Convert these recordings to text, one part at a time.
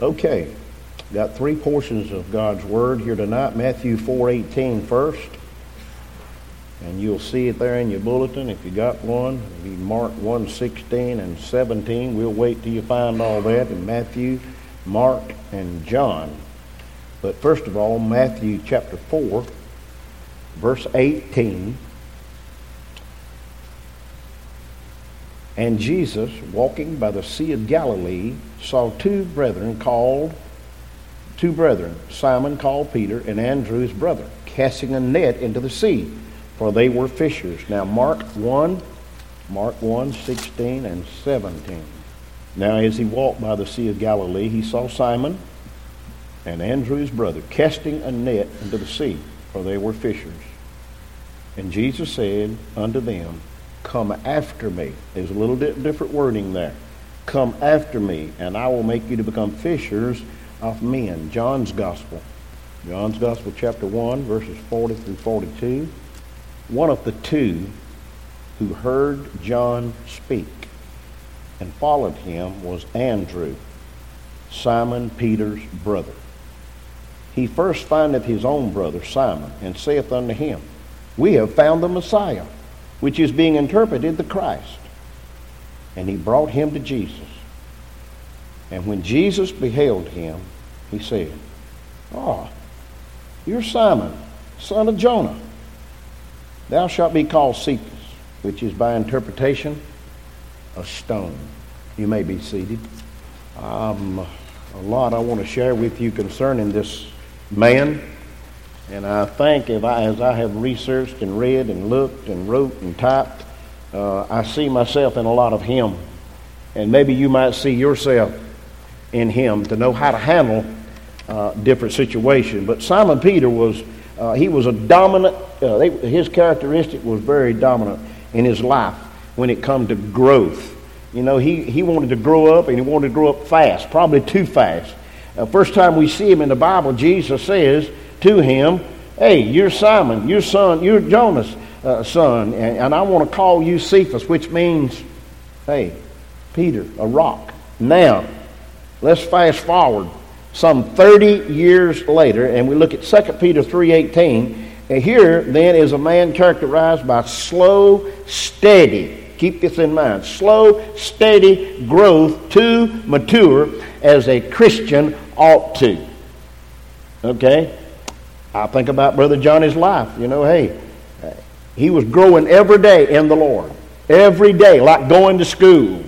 Okay, got three portions of God's Word here tonight. Matthew 4.18 first. And you'll see it there in your bulletin if you got one. Be Mark 1.16 and 17. We'll wait till you find all that in Matthew, Mark, and John. But first of all, Matthew chapter 4, verse 18. And Jesus, walking by the Sea of Galilee, saw two brethren called, two brethren, Simon called Peter and Andrew his brother, casting a net into the sea, for they were fishers. Now Mark 1, Mark 1, 16 and 17. Now as he walked by the Sea of Galilee, he saw Simon and Andrew his brother casting a net into the sea, for they were fishers. And Jesus said unto them, Come after me. There's a little bit different wording there. Come after me, and I will make you to become fishers of men. John's Gospel. John's Gospel, chapter 1, verses 40 through 42. One of the two who heard John speak and followed him was Andrew, Simon Peter's brother. He first findeth his own brother Simon, and saith unto him, We have found the Messiah which is being interpreted the Christ. And he brought him to Jesus. And when Jesus beheld him, he said, Oh, you're Simon, son of Jonah. Thou shalt be called Cephas, which is by interpretation a stone. You may be seated. Um, a lot I want to share with you concerning this man and I think if I, as I have researched and read and looked and wrote and typed, uh, I see myself in a lot of him. And maybe you might see yourself in him to know how to handle uh, different situations. But Simon Peter was, uh, he was a dominant, uh, they, his characteristic was very dominant in his life when it come to growth. You know, he, he wanted to grow up and he wanted to grow up fast, probably too fast. Uh, first time we see him in the Bible, Jesus says, to him, Hey, you're Simon, you're son, you're Jonas' uh, son, and, and I want to call you Cephas, which means, hey, Peter, a rock. Now, let's fast forward some 30 years later, and we look at 2 Peter 3.18. And here, then, is a man characterized by slow, steady, keep this in mind, slow, steady growth to mature as a Christian ought to. Okay? I think about Brother Johnny's life. You know, hey, he was growing every day in the Lord. Every day, like going to school.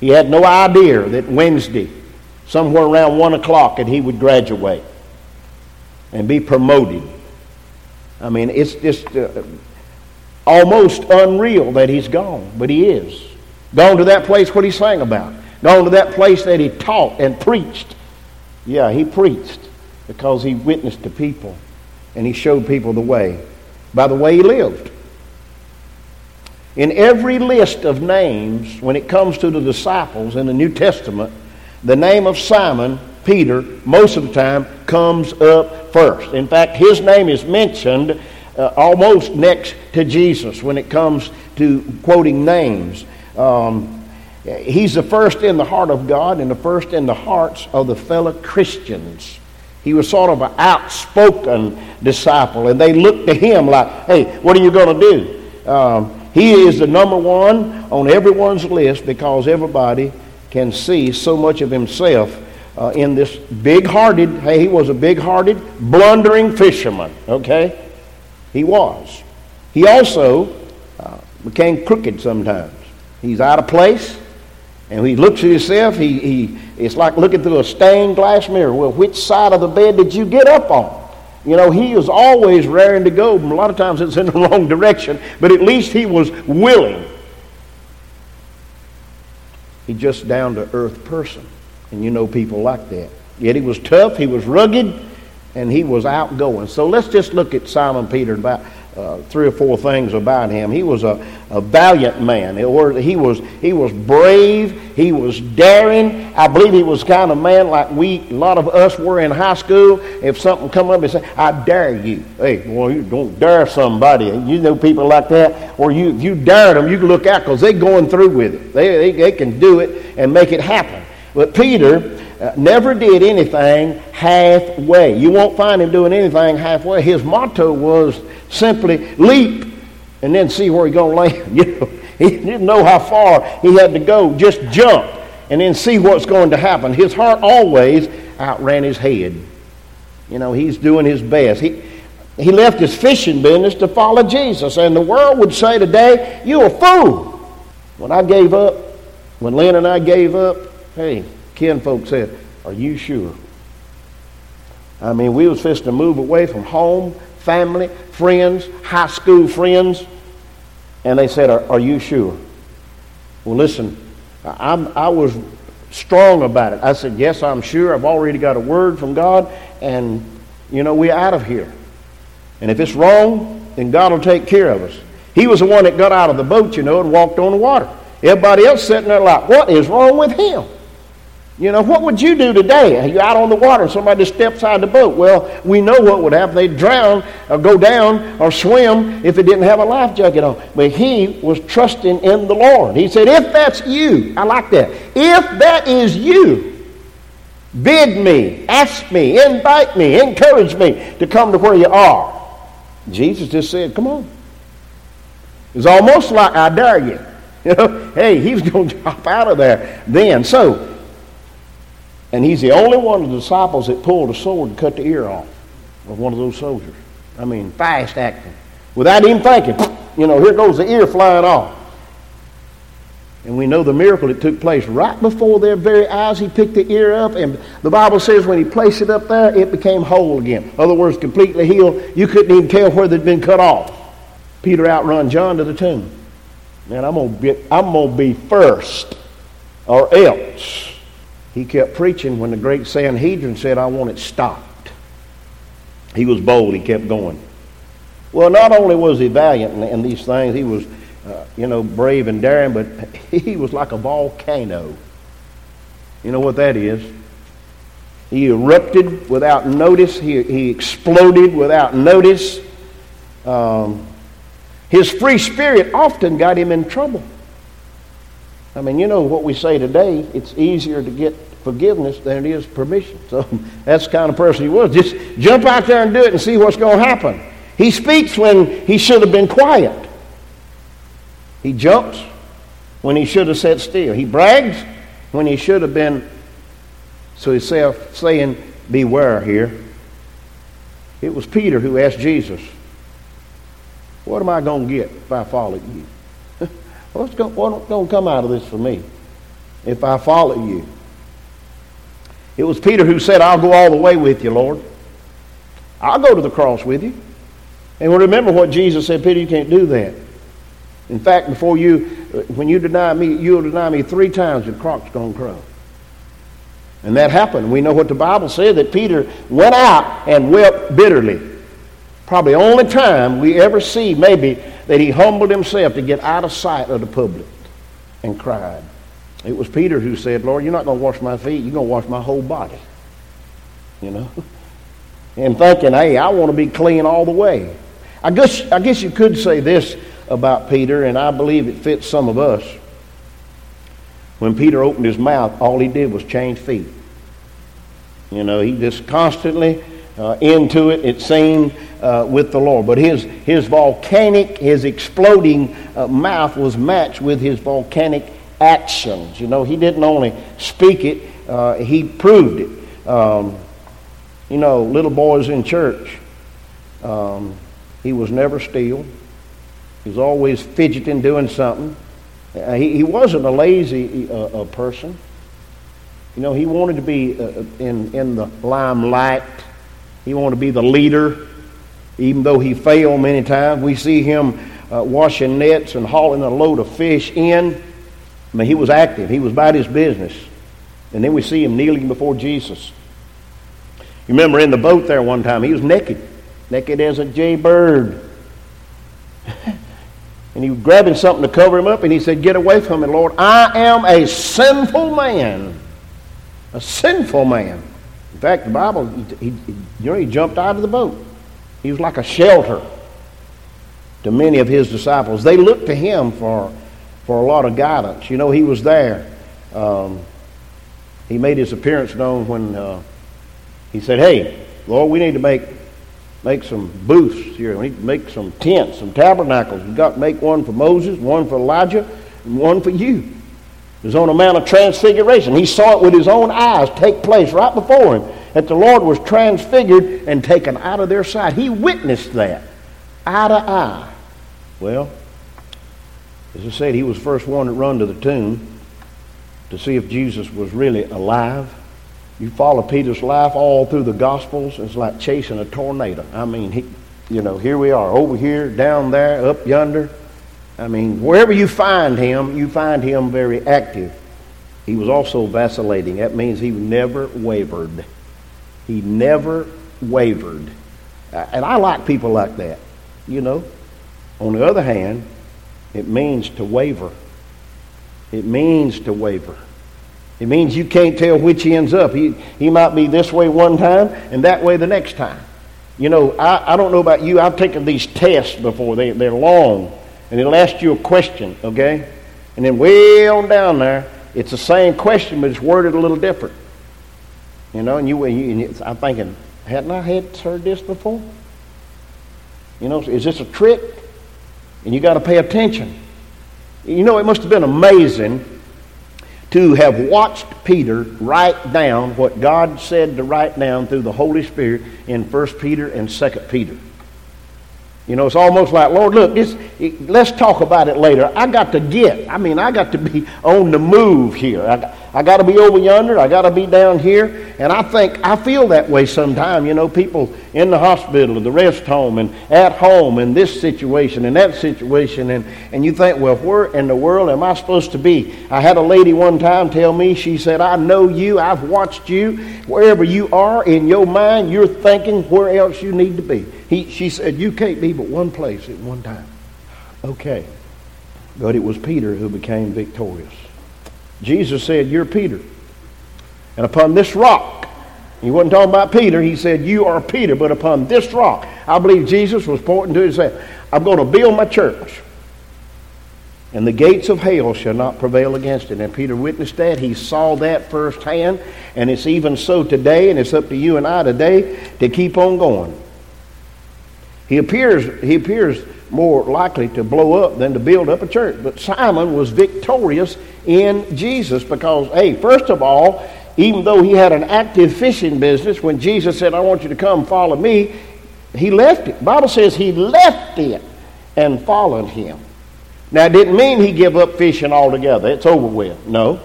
He had no idea that Wednesday, somewhere around 1 o'clock, that he would graduate and be promoted. I mean, it's just uh, almost unreal that he's gone, but he is. Gone to that place what he sang about. Gone to that place that he taught and preached. Yeah, he preached because he witnessed to people and he showed people the way by the way he lived. In every list of names, when it comes to the disciples in the New Testament, the name of Simon, Peter, most of the time comes up first. In fact, his name is mentioned uh, almost next to Jesus when it comes to quoting names. Um, he's the first in the heart of God and the first in the hearts of the fellow Christians. He was sort of an outspoken disciple, and they looked to him like, hey, what are you going to do? Um, he is the number one on everyone's list because everybody can see so much of himself uh, in this big hearted, hey, he was a big hearted, blundering fisherman, okay? He was. He also uh, became crooked sometimes. He's out of place, and he looks at himself, he, he, it's like looking through a stained glass mirror. Well, which side of the bed did you get up on? You know, he was always raring to go. A lot of times it's in the wrong direction, but at least he was willing. He just down to earth person. And you know people like that. Yet he was tough, he was rugged, and he was outgoing. So let's just look at Simon Peter about uh, three or four things about him. He was a, a valiant man. He was, he was brave. He was daring. I believe he was kind of man like we, a lot of us were in high school. If something come up and say, I dare you. Hey, well, you don't dare somebody. You know people like that. Or you, if you dare them, you can look out because they're going through with it. They, they, they can do it and make it happen. But Peter uh, never did anything halfway. You won't find him doing anything halfway. His motto was simply leap and then see where he's going to land. You know, he didn't know how far he had to go. Just jump and then see what's going to happen. His heart always outran his head. You know, he's doing his best. He, he left his fishing business to follow Jesus. And the world would say today, you're a fool. When I gave up, when Lynn and I gave up, hey, Ken folks said, are you sure? I mean, we was fixing to move away from home, family, friends, high school friends. And they said, Are, are you sure? Well, listen, I'm, I was strong about it. I said, Yes, I'm sure. I've already got a word from God, and, you know, we're out of here. And if it's wrong, then God will take care of us. He was the one that got out of the boat, you know, and walked on the water. Everybody else sitting there like, What is wrong with him? You know, what would you do today? You're out on the water somebody steps out of the boat. Well, we know what would happen. They'd drown or go down or swim if it didn't have a life jacket on. But he was trusting in the Lord. He said, If that's you, I like that. If that is you, bid me, ask me, invite me, encourage me to come to where you are. Jesus just said, Come on. It's almost like I dare you. You know, hey, he's going to drop out of there then. So, and he's the only one of the disciples that pulled a sword and cut the ear off of one of those soldiers. I mean, fast acting. Without even thinking, you know, here goes the ear flying off. And we know the miracle that took place right before their very eyes. He picked the ear up, and the Bible says when he placed it up there, it became whole again. In other words, completely healed. You couldn't even tell where they'd been cut off. Peter outrun John to the tomb. Man, I'm gonna be, I'm gonna be first, or else. He kept preaching when the great Sanhedrin said, I want it stopped. He was bold. He kept going. Well, not only was he valiant in, in these things, he was, uh, you know, brave and daring, but he was like a volcano. You know what that is? He erupted without notice. He, he exploded without notice. Um, his free spirit often got him in trouble. I mean, you know what we say today, it's easier to get forgiveness than it is permission. So that's the kind of person he was. Just jump out there and do it and see what's going to happen. He speaks when he should have been quiet. He jumps when he should have sat still. He brags when he should have been, so he's saying, beware here. It was Peter who asked Jesus, What am I going to get if I follow you? What's going, what's going to come out of this for me if I follow you? It was Peter who said, I'll go all the way with you, Lord. I'll go to the cross with you. And we remember what Jesus said, Peter, you can't do that. In fact, before you, when you deny me, you'll deny me three times, your cock's going to crow. And that happened. We know what the Bible said that Peter went out and wept bitterly. Probably the only time we ever see, maybe, that he humbled himself to get out of sight of the public and cried. It was Peter who said, Lord, you're not going to wash my feet, you're going to wash my whole body. You know? And thinking, hey, I want to be clean all the way. I guess, I guess you could say this about Peter, and I believe it fits some of us. When Peter opened his mouth, all he did was change feet. You know, he just constantly uh, into it, it seemed, uh, with the Lord. But his, his volcanic, his exploding uh, mouth was matched with his volcanic actions. You know, he didn't only speak it, uh, he proved it. Um, you know, little boys in church, um, he was never still. He was always fidgeting, doing something. Uh, he, he wasn't a lazy uh, person. You know, he wanted to be in, in the limelight. He wanted to be the leader, even though he failed many times. We see him uh, washing nets and hauling a load of fish in. I mean, he was active. He was about his business. And then we see him kneeling before Jesus. You remember in the boat there one time, he was naked, naked as a jaybird. and he was grabbing something to cover him up, and he said, Get away from me, Lord. I am a sinful man. A sinful man. Fact, the Bible, he, he, you know, he jumped out of the boat. He was like a shelter to many of his disciples. They looked to him for for a lot of guidance. You know, he was there. Um, he made his appearance known when uh, he said, Hey, Lord, we need to make make some booths here. We need to make some tents, some tabernacles. We've got to make one for Moses, one for Elijah, and one for you. It was on a Mount of Transfiguration. He saw it with his own eyes take place right before him that the Lord was transfigured and taken out of their sight. He witnessed that eye to eye. Well, as I said, he was the first one to run to the tomb to see if Jesus was really alive. You follow Peter's life all through the Gospels, it's like chasing a tornado. I mean, he, you know, here we are, over here, down there, up yonder. I mean, wherever you find him, you find him very active. He was also vacillating. That means he never wavered. He never wavered. Uh, and I like people like that, you know. On the other hand, it means to waver. It means to waver. It means you can't tell which he ends up. He, he might be this way one time and that way the next time. You know, I, I don't know about you. I've taken these tests before. They, they're long. And it'll ask you a question, okay? And then way on down there, it's the same question, but it's worded a little different. You know, and you, you I'm thinking, hadn't I had heard this before? You know, is this a trick? And you got to pay attention. You know, it must have been amazing to have watched Peter write down what God said to write down through the Holy Spirit in 1 Peter and 2 Peter. You know, it's almost like, Lord, look, this, let's talk about it later. I got to get, I mean, I got to be on the move here. I, I got to be over yonder. I got to be down here. And I think, I feel that way sometimes. You know, people in the hospital, the rest home, and at home, in this situation, and that situation. And, and you think, well, where in the world am I supposed to be? I had a lady one time tell me, she said, I know you. I've watched you. Wherever you are in your mind, you're thinking where else you need to be. He, she said, You can't be but one place at one time. Okay. But it was Peter who became victorious. Jesus said, You're Peter. And upon this rock, he wasn't talking about Peter, he said, You are Peter, but upon this rock. I believe Jesus was pointing to said, I'm going to build my church. And the gates of hell shall not prevail against it. And Peter witnessed that. He saw that firsthand. And it's even so today, and it's up to you and I today to keep on going. He appears, he appears more likely to blow up than to build up a church. But Simon was victorious in Jesus because, hey, first of all, even though he had an active fishing business, when Jesus said, I want you to come follow me, he left it. Bible says he left it and followed him. Now, it didn't mean he gave up fishing altogether. It's over with. No.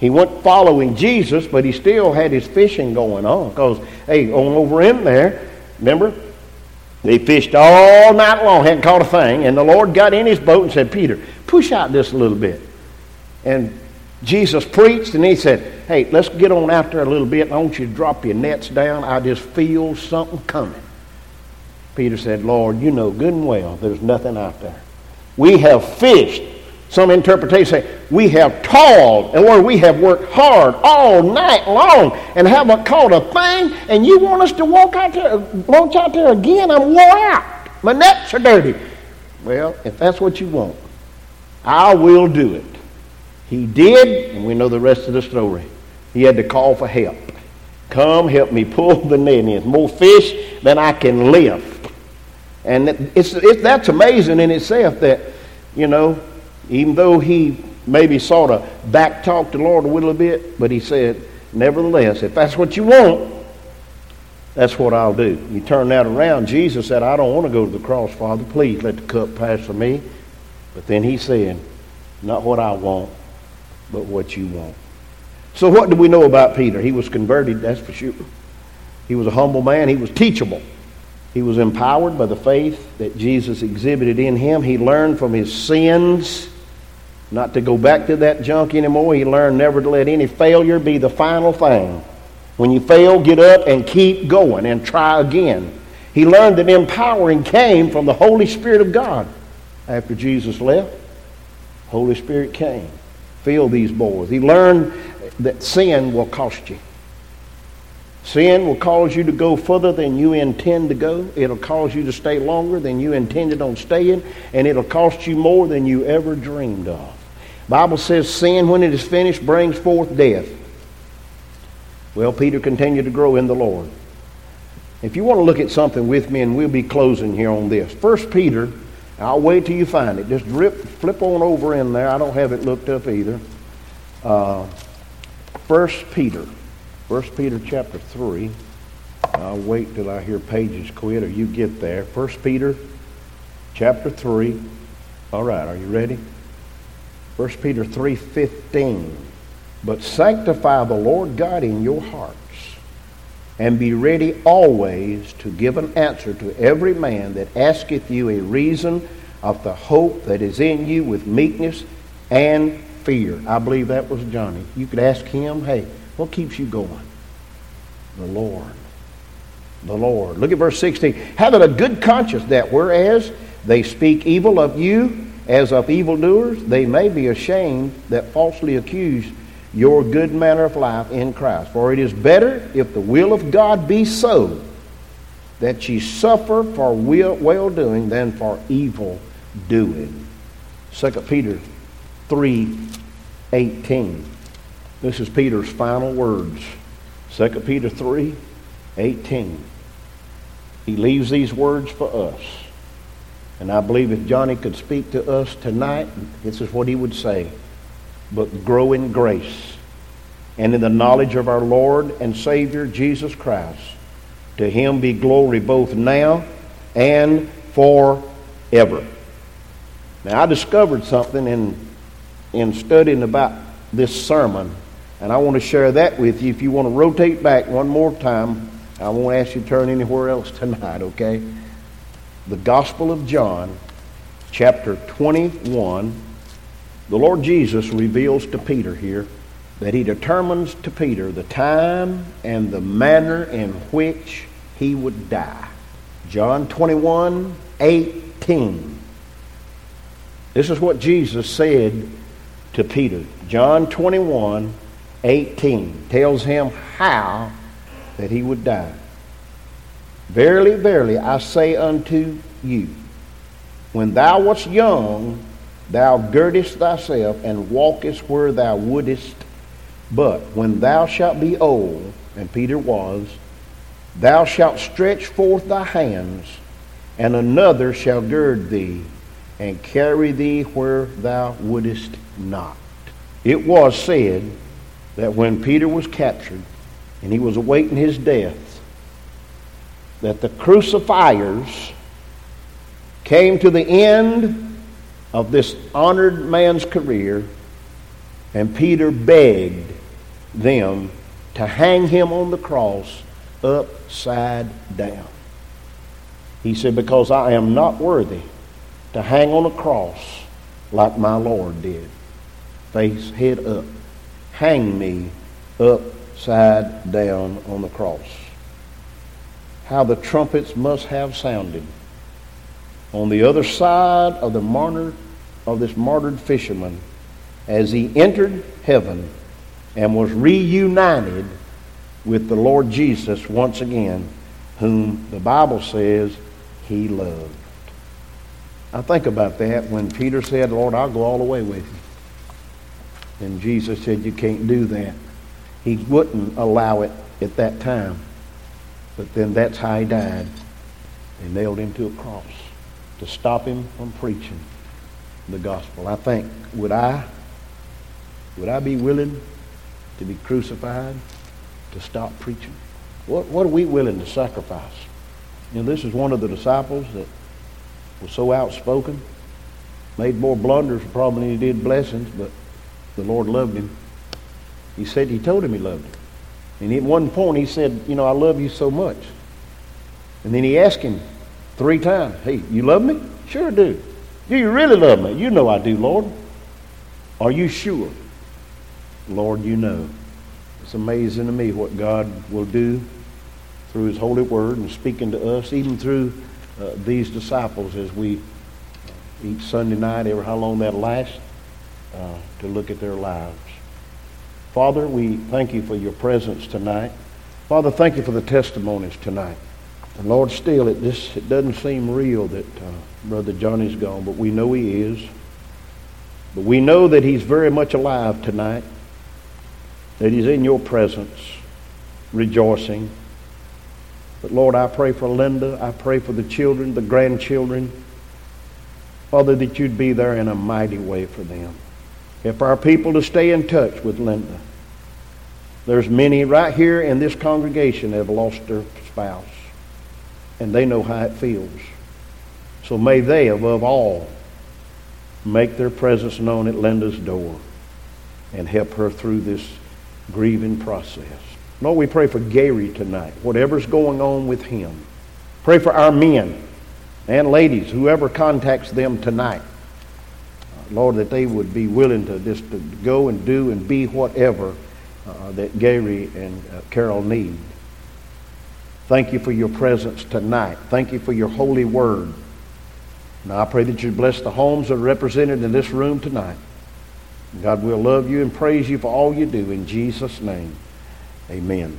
He went following Jesus, but he still had his fishing going on because, hey, on over in there, remember, they fished all night long, hadn't caught a thing, and the Lord got in his boat and said, Peter, push out this a little bit. And Jesus preached, and he said, Hey, let's get on out there a little bit. I want you to drop your nets down. I just feel something coming. Peter said, Lord, you know good and well there's nothing out there. We have fished. Some interpretations say, we have toiled, and we have worked hard all night long and haven't caught a thing, and you want us to walk out there, launch out there again? I'm wore out. My nets are dirty. Well, if that's what you want, I will do it. He did, and we know the rest of the story. He had to call for help. Come, help me pull the net in. More fish than I can lift. And it's, it, that's amazing in itself that, you know, even though he maybe sort of backtalked the Lord a little bit, but he said, nevertheless, if that's what you want, that's what I'll do. You turn that around. Jesus said, I don't want to go to the cross, Father. Please let the cup pass from me. But then he said, not what I want, but what you want. So, what do we know about Peter? He was converted, that's for sure. He was a humble man, he was teachable. He was empowered by the faith that Jesus exhibited in him. He learned from his sins not to go back to that junk anymore. He learned never to let any failure be the final thing. When you fail, get up and keep going and try again. He learned that empowering came from the Holy Spirit of God. After Jesus left, Holy Spirit came fill these boys. He learned that sin will cost you. Sin will cause you to go further than you intend to go. It'll cause you to stay longer than you intended on staying, and it'll cost you more than you ever dreamed of. Bible says sin, when it is finished, brings forth death. Well, Peter continued to grow in the Lord. If you want to look at something with me, and we'll be closing here on this. First Peter, I'll wait till you find it. Just rip, flip on over in there. I don't have it looked up either. Uh, First Peter. First Peter chapter 3. I'll wait till I hear pages quit or you get there. First Peter chapter 3. All right, are you ready? First Peter 3:15. But sanctify the Lord God in your hearts, and be ready always to give an answer to every man that asketh you a reason of the hope that is in you with meekness and fear. I believe that was Johnny. You could ask him, hey, what keeps you going? The Lord. The Lord. Look at verse 16. Having a good conscience that whereas they speak evil of you as of evildoers, they may be ashamed that falsely accuse your good manner of life in Christ. For it is better if the will of God be so that ye suffer for well doing than for evil doing. 2 Peter 3 18. This is Peter's final words. 2 Peter 3 18. He leaves these words for us. And I believe if Johnny could speak to us tonight, this is what he would say. But grow in grace and in the knowledge of our Lord and Savior Jesus Christ. To him be glory both now and forever. Now, I discovered something in, in studying about this sermon, and I want to share that with you. If you want to rotate back one more time, I won't ask you to turn anywhere else tonight, okay? The Gospel of John, chapter 21, the Lord Jesus reveals to Peter here that he determines to Peter the time and the manner in which he would die. John 21, 18. This is what Jesus said to Peter. John 21, 18 tells him how that he would die. Verily, verily, I say unto you, when thou wast young, thou girdest thyself and walkest where thou wouldest but when thou shalt be old, and Peter was, thou shalt stretch forth thy hands, and another shall gird thee, and carry thee where thou wouldest not. It was said that when Peter was captured, and he was awaiting his death, that the crucifiers came to the end of this honored man's career, and Peter begged them to hang him on the cross upside down. He said, Because I am not worthy to hang on a cross like my Lord did, face head up. Hang me upside down on the cross. How the trumpets must have sounded. On the other side of the martyr of this martyred fisherman, as he entered heaven, and was reunited with the Lord Jesus once again, whom the Bible says he loved. I think about that when Peter said, Lord, I'll go all the way with you. And Jesus said, You can't do that. He wouldn't allow it at that time. But then that's how he died. They nailed him to a cross to stop him from preaching the gospel. I think, would I, would I be willing to be crucified, to stop preaching? What, what are we willing to sacrifice? You know, this is one of the disciples that was so outspoken, made more blunders probably than he did blessings, but the Lord loved him. He said, he told him he loved him. And at one point he said, you know, I love you so much. And then he asked him three times, hey, you love me? Sure do. Do you really love me? You know I do, Lord. Are you sure? Lord, you know. It's amazing to me what God will do through His holy word and speaking to us, even through uh, these disciples as we each Sunday night, ever how long that lasts, uh, to look at their lives. Father, we thank you for your presence tonight. Father, thank you for the testimonies tonight. And Lord, still, it just it doesn't seem real that uh, Brother Johnny's gone, but we know he is. But we know that he's very much alive tonight that He's in your presence. rejoicing. But Lord, I pray for Linda. I pray for the children, the grandchildren. Father, that you'd be there in a mighty way for them. Help our people to stay in touch with Linda. There's many right here in this congregation that have lost their spouse, and they know how it feels. So may they, above all, make their presence known at Linda's door and help her through this grieving process. Lord, we pray for Gary tonight, whatever's going on with him. Pray for our men and ladies, whoever contacts them tonight. Lord, that they would be willing to just to go and do and be whatever uh, that Gary and uh, Carol need. Thank you for your presence tonight. Thank you for your holy word. Now I pray that you bless the homes that are represented in this room tonight. God will love you and praise you for all you do in Jesus' name. Amen.